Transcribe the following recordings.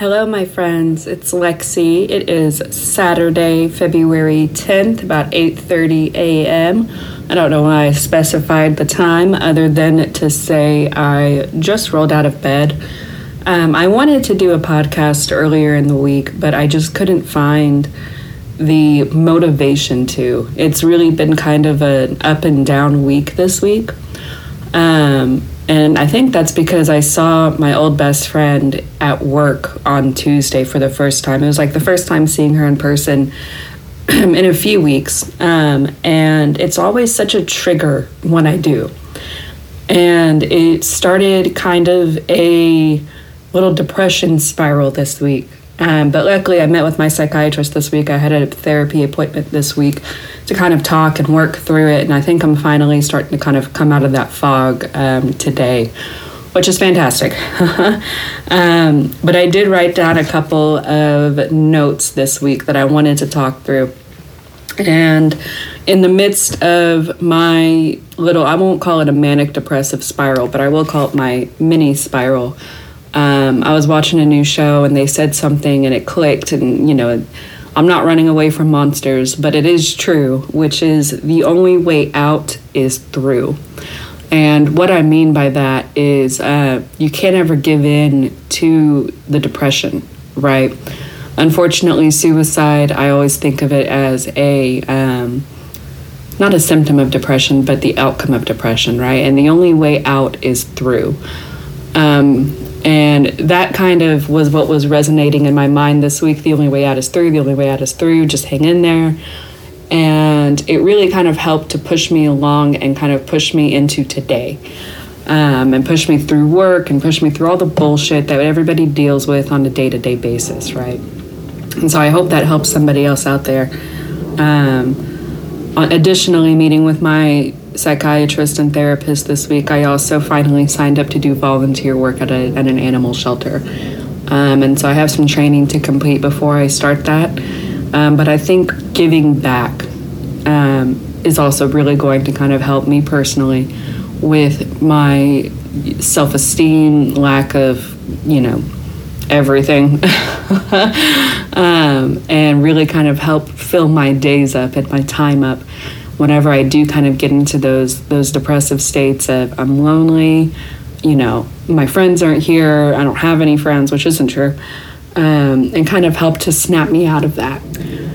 Hello, my friends. It's Lexi. It is Saturday, February 10th, about 8:30 a.m. I don't know why I specified the time, other than to say I just rolled out of bed. Um, I wanted to do a podcast earlier in the week, but I just couldn't find the motivation to. It's really been kind of an up and down week this week. Um, and I think that's because I saw my old best friend at work on Tuesday for the first time. It was like the first time seeing her in person in a few weeks. Um, and it's always such a trigger when I do. And it started kind of a little depression spiral this week. Um, but luckily, I met with my psychiatrist this week. I had a therapy appointment this week to kind of talk and work through it. And I think I'm finally starting to kind of come out of that fog um, today, which is fantastic. um, but I did write down a couple of notes this week that I wanted to talk through. And in the midst of my little, I won't call it a manic depressive spiral, but I will call it my mini spiral um, I was watching a new show and they said something and it clicked, and you know, I'm not running away from monsters, but it is true, which is the only way out is through. And what I mean by that is uh, you can't ever give in to the depression, right? Unfortunately, suicide, I always think of it as a. Um, not a symptom of depression, but the outcome of depression, right? And the only way out is through. Um, and that kind of was what was resonating in my mind this week. The only way out is through, the only way out is through, just hang in there. And it really kind of helped to push me along and kind of push me into today. Um, and push me through work and push me through all the bullshit that everybody deals with on a day to day basis, right? And so I hope that helps somebody else out there. Um, additionally, meeting with my psychiatrist and therapist this week, I also finally signed up to do volunteer work at, a, at an animal shelter. Um, and so I have some training to complete before I start that. Um, but I think giving back um, is also really going to kind of help me personally with my self esteem, lack of, you know, everything, um, and really kind of help fill my days up and my time up whenever I do kind of get into those those depressive states of I'm lonely, you know, my friends aren't here, I don't have any friends, which isn't true, um, and kind of help to snap me out of that.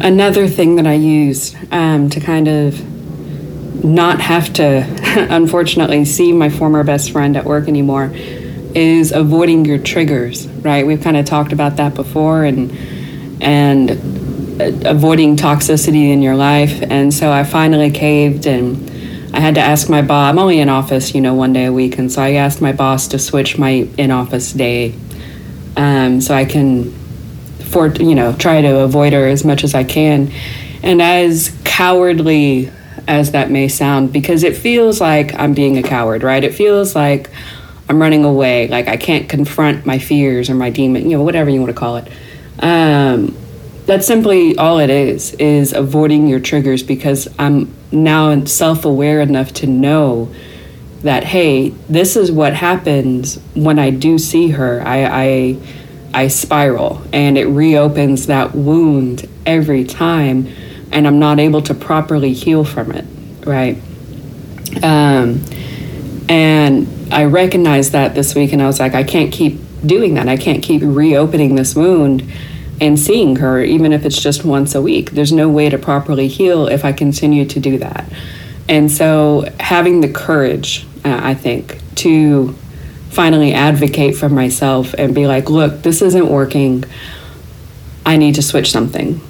Another thing that I use um, to kind of not have to, unfortunately, see my former best friend at work anymore is avoiding your triggers, right? We've kind of talked about that before, and and avoiding toxicity in your life. And so I finally caved and I had to ask my boss. I'm only in office, you know, one day a week. And so I asked my boss to switch my in office day um, so I can, for, you know, try to avoid her as much as I can. And as cowardly as that may sound, because it feels like I'm being a coward, right? It feels like I'm running away, like I can't confront my fears or my demon, you know, whatever you want to call it. Um, that's simply all it is is avoiding your triggers because i'm now self-aware enough to know that hey this is what happens when i do see her. I i, I spiral and it reopens that wound every time and i'm not able to properly heal from it right? Um, and i recognized that this week and i was like i can't keep doing that. I can't keep reopening this wound and seeing her, even if it's just once a week. There's no way to properly heal if I continue to do that. And so, having the courage, uh, I think, to finally advocate for myself and be like, look, this isn't working. I need to switch something.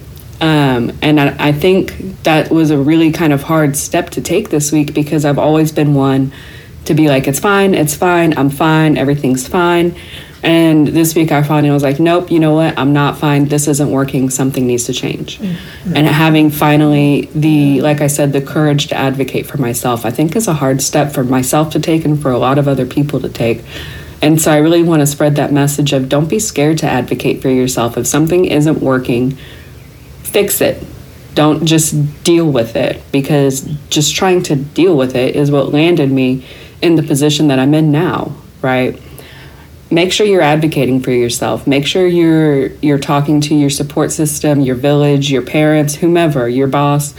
Um, and I, I think that was a really kind of hard step to take this week because I've always been one to be like, it's fine, it's fine, I'm fine, everything's fine. And this week I finally was like, nope, you know what? I'm not fine. This isn't working. Something needs to change. Mm-hmm. And having finally the, like I said, the courage to advocate for myself, I think is a hard step for myself to take and for a lot of other people to take. And so I really want to spread that message of don't be scared to advocate for yourself. If something isn't working, fix it. Don't just deal with it because just trying to deal with it is what landed me in the position that I'm in now, right? Make sure you're advocating for yourself. Make sure you're you're talking to your support system, your village, your parents, whomever, your boss,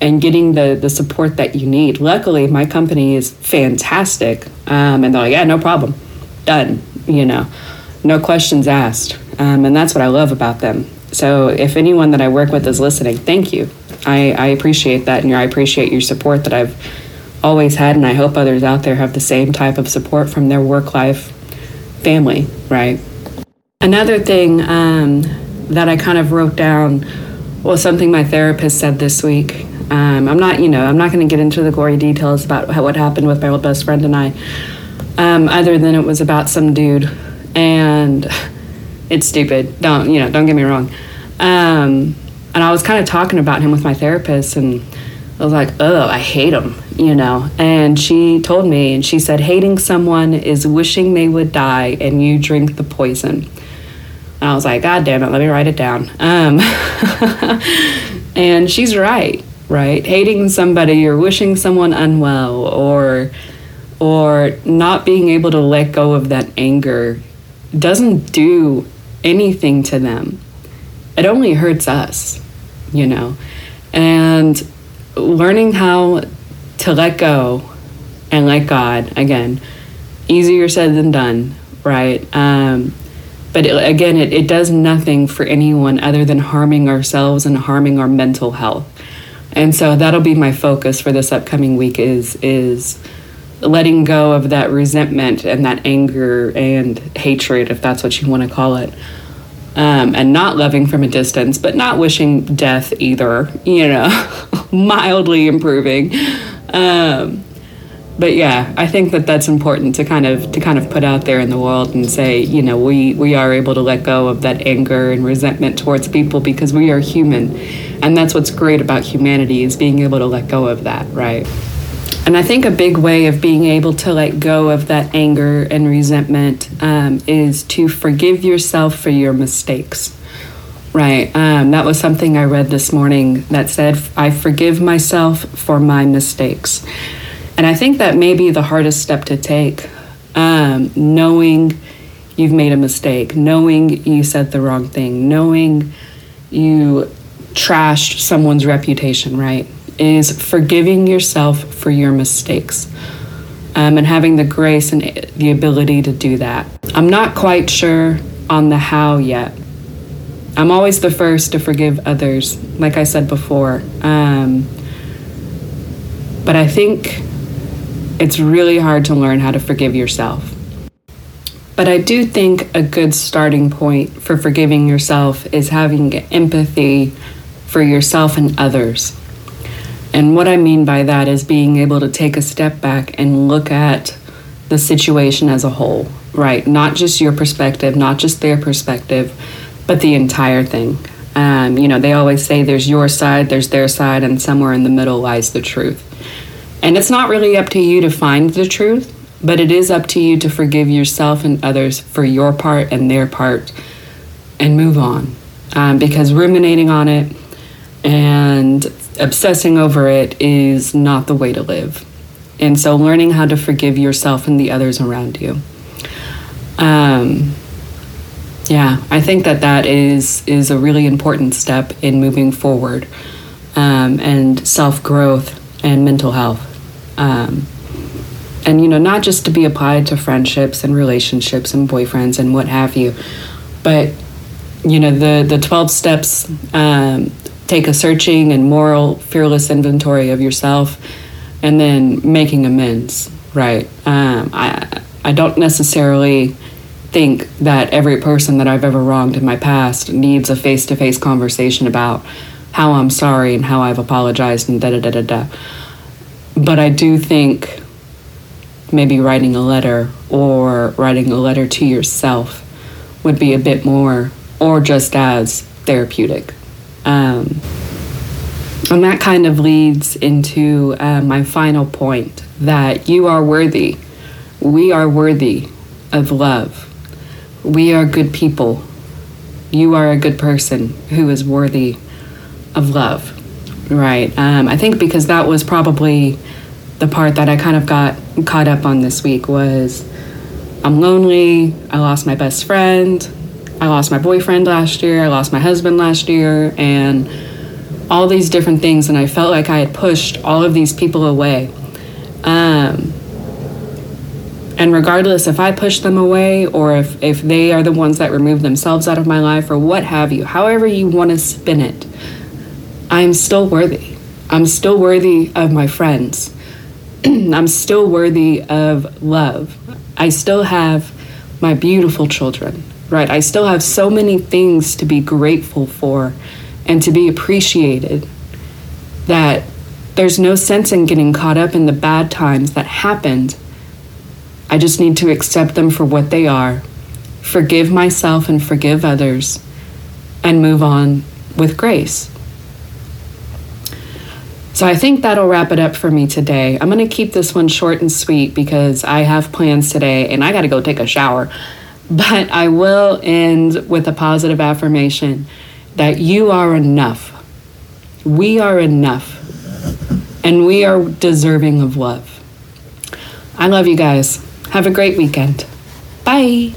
and getting the the support that you need. Luckily, my company is fantastic, um, and they're like, yeah, no problem, done. You know, no questions asked, um, and that's what I love about them. So, if anyone that I work with is listening, thank you. I, I appreciate that, and I appreciate your support that I've always had, and I hope others out there have the same type of support from their work life family, right? Another thing um, that I kind of wrote down was something my therapist said this week. Um, I'm not, you know, I'm not going to get into the gory details about how, what happened with my old best friend and I, um, other than it was about some dude, and it's stupid. Don't, you know, don't get me wrong. Um, and I was kind of talking about him with my therapist, and I was like, oh, I hate him, you know. And she told me, and she said, hating someone is wishing they would die and you drink the poison. And I was like, God damn it, let me write it down. Um, and she's right, right? Hating somebody or wishing someone unwell or or not being able to let go of that anger doesn't do anything to them. It only hurts us, you know. And learning how to let go and let God, again, easier said than done, right? Um, but it, again, it, it does nothing for anyone other than harming ourselves and harming our mental health. And so that'll be my focus for this upcoming week is is letting go of that resentment and that anger and hatred, if that's what you want to call it. Um, and not loving from a distance, but not wishing death either, you know. mildly improving. Um, but yeah, I think that that's important to kind of to kind of put out there in the world and say, you know, we we are able to let go of that anger and resentment towards people because we are human, and that's what's great about humanity is being able to let go of that, right? And I think a big way of being able to let go of that anger and resentment um, is to forgive yourself for your mistakes. Right. Um, that was something I read this morning that said, I forgive myself for my mistakes. And I think that may be the hardest step to take, um, knowing you've made a mistake, knowing you said the wrong thing, knowing you trashed someone's reputation, right? Is forgiving yourself for your mistakes. Um, and having the grace and the ability to do that. I'm not quite sure on the how yet. I'm always the first to forgive others, like I said before. Um, but I think it's really hard to learn how to forgive yourself. But I do think a good starting point for forgiving yourself is having empathy for yourself and others. And what I mean by that is being able to take a step back and look at the situation as a whole, right? Not just your perspective, not just their perspective, but the entire thing. Um, you know, they always say there's your side, there's their side, and somewhere in the middle lies the truth. And it's not really up to you to find the truth, but it is up to you to forgive yourself and others for your part and their part and move on. Um, because ruminating on it and obsessing over it is not the way to live. And so, learning how to forgive yourself and the others around you. Um, yeah, I think that that is is a really important step in moving forward um, and self growth and mental health. Um, and you know, not just to be applied to friendships and relationships and boyfriends and what have you, but you know, the the twelve steps. Um, take a searching and moral, fearless inventory of yourself, and then making amends. Right. Um, I I don't necessarily think that every person that I've ever wronged in my past needs a face to face conversation about how I'm sorry and how I've apologized and da da da da da. But I do think maybe writing a letter or writing a letter to yourself would be a bit more or just as therapeutic. Um, and that kind of leads into uh, my final point that you are worthy. We are worthy of love we are good people. You are a good person who is worthy of love, right? Um, I think because that was probably the part that I kind of got caught up on this week was I'm lonely. I lost my best friend. I lost my boyfriend last year. I lost my husband last year. And all these different things. And I felt like I had pushed all of these people away. Um, and regardless if I push them away or if, if they are the ones that remove themselves out of my life or what have you, however you want to spin it, I'm still worthy. I'm still worthy of my friends. I'm still worthy of love. I still have my beautiful children, right? I still have so many things to be grateful for and to be appreciated that there's no sense in getting caught up in the bad times that happened I just need to accept them for what they are, forgive myself and forgive others, and move on with grace. So I think that'll wrap it up for me today. I'm going to keep this one short and sweet because I have plans today and I got to go take a shower. But I will end with a positive affirmation that you are enough. We are enough. And we are deserving of love. I love you guys. Have a great weekend. Bye.